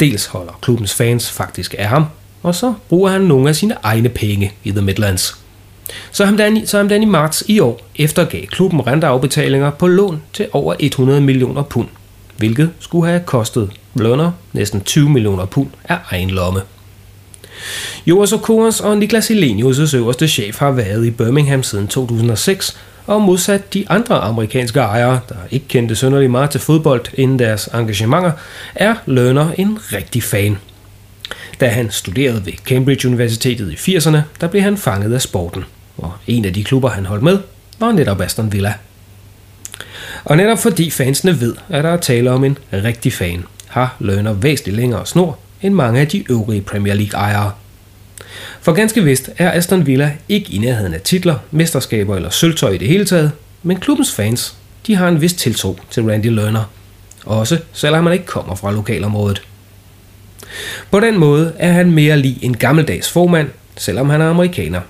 Dels holder klubbens fans faktisk af ham, og så bruger han nogle af sine egne penge i The Midlands. Så ham den, så ham den i marts i år eftergav klubben renteafbetalinger på lån til over 100 millioner pund, hvilket skulle have kostet Lerner næsten 20 millioner pund af egen lomme. Joas Okoras og Niklas Elenius' øverste chef har været i Birmingham siden 2006, og modsat de andre amerikanske ejere, der ikke kendte sønderlig meget til fodbold inden deres engagementer, er Lerner en rigtig fan. Da han studerede ved Cambridge Universitetet i 80'erne, der blev han fanget af sporten, og en af de klubber, han holdt med, var netop Aston Villa. Og netop fordi fansene ved, at der er tale om en rigtig fan, har Lerner væsentligt længere snor end mange af de øvrige Premier League-ejere. For ganske vist er Aston Villa ikke i nærheden af titler, mesterskaber eller sølvtøj i det hele taget, men klubbens fans de har en vis tiltro til Randy Lerner. Også selvom han ikke kommer fra lokalområdet. På den måde er han mere lige en gammeldags formand, selvom han er amerikaner.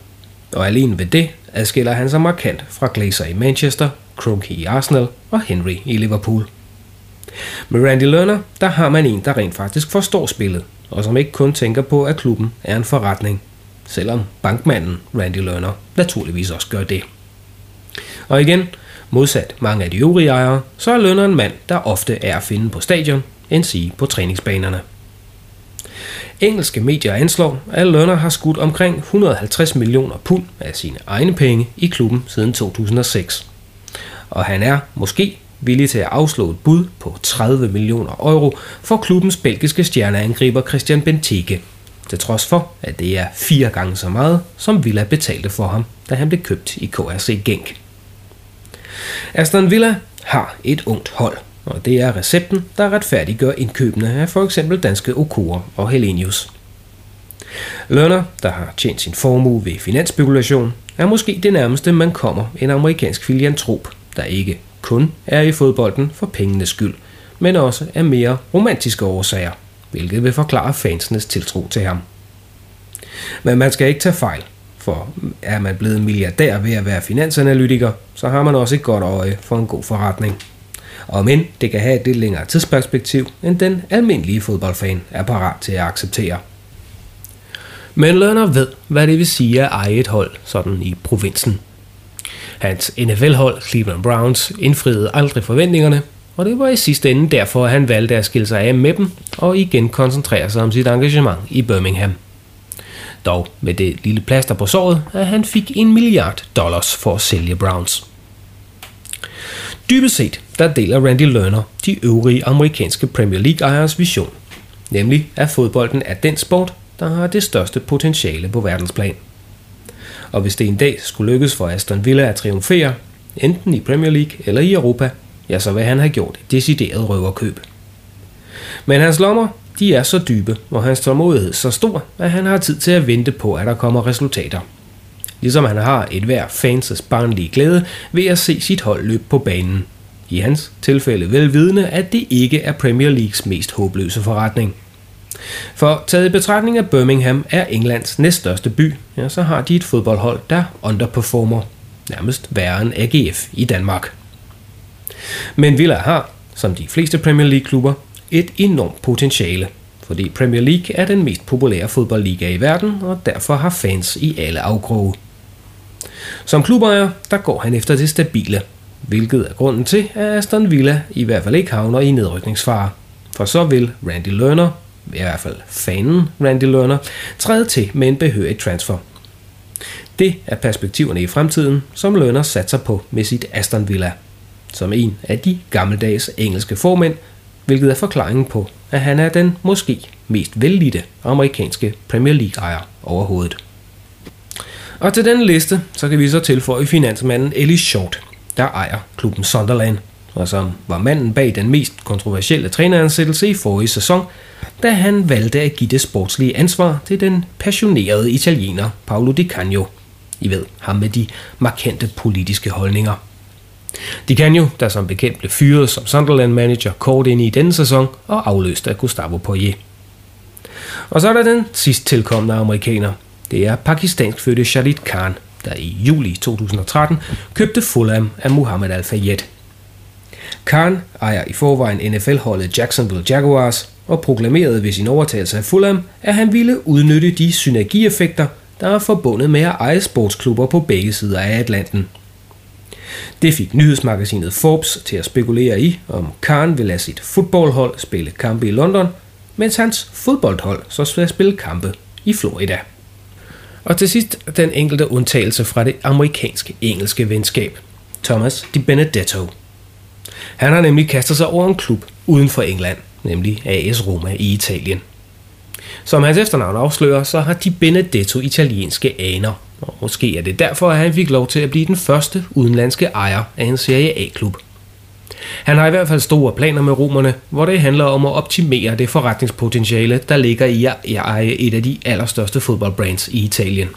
Og alene ved det adskiller han sig markant fra Glazer i Manchester, Kroenke i Arsenal og Henry i Liverpool. Med Randy Lerner, der har man en, der rent faktisk forstår spillet, og som ikke kun tænker på, at klubben er en forretning selvom bankmanden Randy Lerner naturligvis også gør det. Og igen, modsat mange af de øvrige ejere, så er Lerner en mand, der ofte er at finde på stadion, end sige på træningsbanerne. Engelske medier anslår, at Lerner har skudt omkring 150 millioner pund af sine egne penge i klubben siden 2006. Og han er måske villig til at afslå et bud på 30 millioner euro for klubbens belgiske stjerneangriber Christian Benteke, til trods for, at det er fire gange så meget, som Villa betalte for ham, da han blev købt i KRC Genk. Aston Villa har et ungt hold, og det er recepten, der retfærdiggør indkøbene af for eksempel danske Okura og Helenius. Lerner, der har tjent sin formue ved finansspekulation, er måske det nærmeste, man kommer en amerikansk filiantrop, der ikke kun er i fodbolden for pengenes skyld, men også af mere romantiske årsager – hvilket vil forklare fansenes tiltro til ham. Men man skal ikke tage fejl, for er man blevet milliardær ved at være finansanalytiker, så har man også et godt øje for en god forretning. Og men det kan have et lidt længere tidsperspektiv, end den almindelige fodboldfan er parat til at acceptere. Men Lerner ved, hvad det vil sige at eje et hold sådan i provinsen. Hans NFL-hold, Cleveland Browns, indfriede aldrig forventningerne, og det var i sidste ende derfor, at han valgte at skille sig af med dem og igen koncentrere sig om sit engagement i Birmingham. Dog med det lille plaster på såret, at han fik en milliard dollars for at sælge Browns. Dybest set, der deler Randy Lerner de øvrige amerikanske Premier League-ejers vision, nemlig at fodbolden er den sport, der har det største potentiale på verdensplan. Og hvis det en dag skulle lykkes for Aston Villa at triumfere, enten i Premier League eller i Europa, ja, så vil han have gjort et decideret røverkøb. Men hans lommer, de er så dybe, og hans tålmodighed så stor, at han har tid til at vente på, at der kommer resultater. Ligesom han har et hver fanses barnlige glæde ved at se sit hold løbe på banen. I hans tilfælde velvidende, at det ikke er Premier Leagues mest håbløse forretning. For taget i betragtning af Birmingham er Englands næststørste by, ja, så har de et fodboldhold, der underperformer, nærmest værre end AGF i Danmark. Men Villa har, som de fleste Premier League-klubber, et enormt potentiale, fordi Premier League er den mest populære fodboldliga i verden, og derfor har fans i alle afkroge. Som klubejer, der går han efter det stabile, hvilket er grunden til, at Aston Villa i hvert fald ikke havner i nedrykningsfare. For så vil Randy Lerner, i hvert fald fanen Randy Lerner, træde til med en behørig transfer. Det er perspektiverne i fremtiden, som Lerner satser på med sit Aston Villa. Som en af de gammeldags engelske formænd, hvilket er forklaringen på, at han er den måske mest vellidte amerikanske Premier League-ejer overhovedet. Og til den liste, så kan vi så tilføje finansmanden Ellis Short, der ejer klubben Sunderland, og som var manden bag den mest kontroversielle træneransættelse i forrige sæson, da han valgte at give det sportslige ansvar til den passionerede italiener Paolo Di Canio. I ved, ham med de markante politiske holdninger. Di Canio, der som bekendt blev fyret som Sunderland-manager kort ind i denne sæson og afløst af Gustavo Poirier. Og så er der den sidst tilkommende amerikaner. Det er pakistansk fødte Shahid Khan, der i juli 2013 købte Fulham af Muhammad Al-Fayed. Khan ejer i forvejen NFL-holdet Jacksonville Jaguars og proklamerede ved sin overtagelse af Fulham, at han ville udnytte de synergieffekter, der er forbundet med at eje sportsklubber på begge sider af Atlanten. Det fik nyhedsmagasinet Forbes til at spekulere i, om Khan vil lade sit fodboldhold spille kampe i London, mens hans fodboldhold så skal spille kampe i Florida. Og til sidst den enkelte undtagelse fra det amerikanske-engelske venskab. Thomas Di Benedetto. Han har nemlig kastet sig over en klub uden for England, nemlig AS Roma i Italien. Som hans efternavn afslører, så har Di Benedetto italienske aner, og måske er det derfor, at han fik lov til at blive den første udenlandske ejer af en Serie A-klub. Han har i hvert fald store planer med romerne, hvor det handler om at optimere det forretningspotentiale, der ligger i at eje et af de allerstørste fodboldbrands i Italien.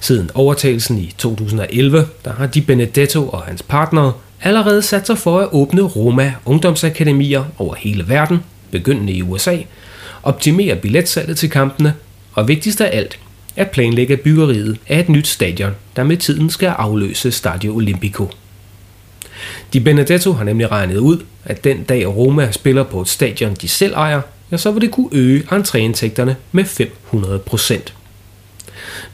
Siden overtagelsen i 2011, der har Di Benedetto og hans partnere allerede sat sig for at åbne Roma ungdomsakademier over hele verden, begyndende i USA, optimere billetsalget til kampene, og vigtigst af alt, at planlægge byggeriet af et nyt stadion, der med tiden skal afløse Stadio Olimpico. Di Benedetto har nemlig regnet ud, at den dag Roma spiller på et stadion, de selv ejer, ja, så vil det kunne øge entréindtægterne med 500 procent.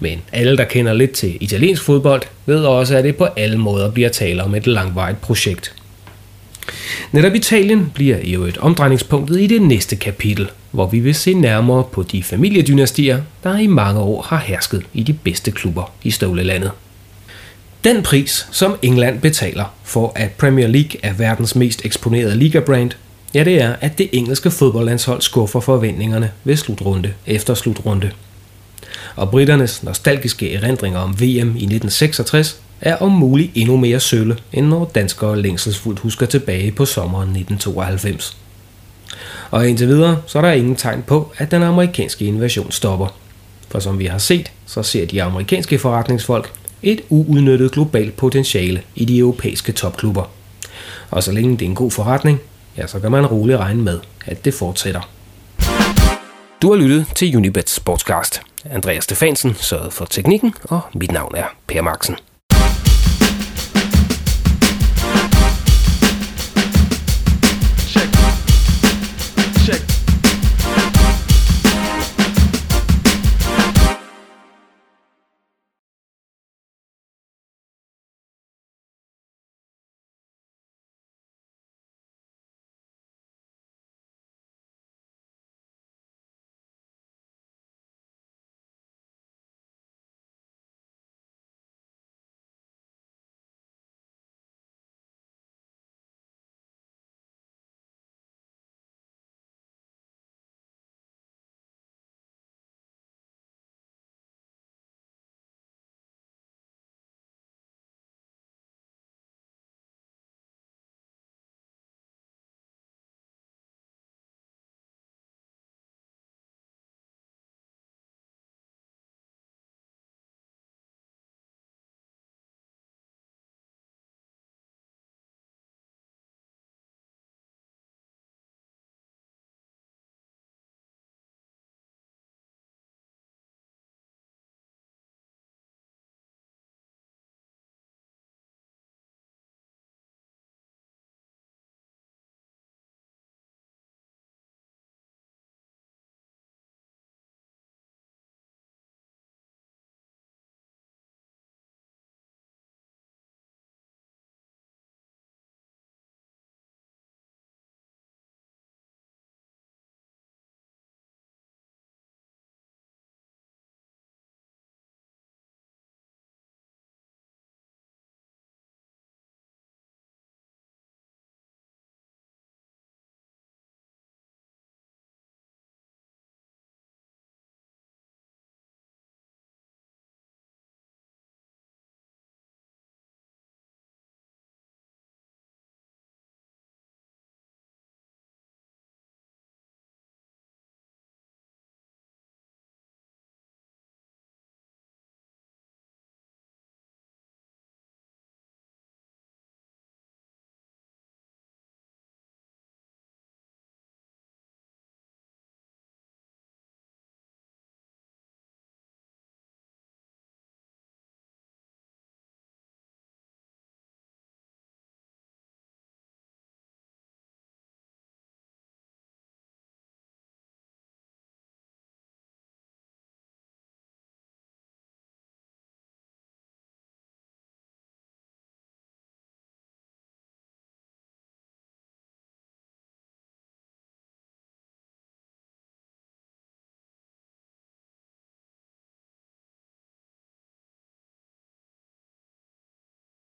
Men alle, der kender lidt til italiensk fodbold, ved også, at det på alle måder bliver tale om et langvarigt projekt. Netop Italien bliver i øvrigt omdrejningspunktet i det næste kapitel, hvor vi vil se nærmere på de familiedynastier, der i mange år har hersket i de bedste klubber i stålelandet. Den pris, som England betaler for, at Premier League er verdens mest eksponerede ligabrand, ja det er, at det engelske fodboldlandshold skuffer forventningerne ved slutrunde efter slutrunde. Og britternes nostalgiske erindringer om VM i 1966 er om muligt endnu mere sølle, end når danskere længselsfuldt husker tilbage på sommeren 1992. Og indtil videre, så er der ingen tegn på, at den amerikanske invasion stopper. For som vi har set, så ser de amerikanske forretningsfolk et uudnyttet globalt potentiale i de europæiske topklubber. Og så længe det er en god forretning, ja, så kan man roligt regne med, at det fortsætter. Du har lyttet til Unibet Sportscast. Andreas Stefansen sørgede for teknikken, og mit navn er Per Marksen.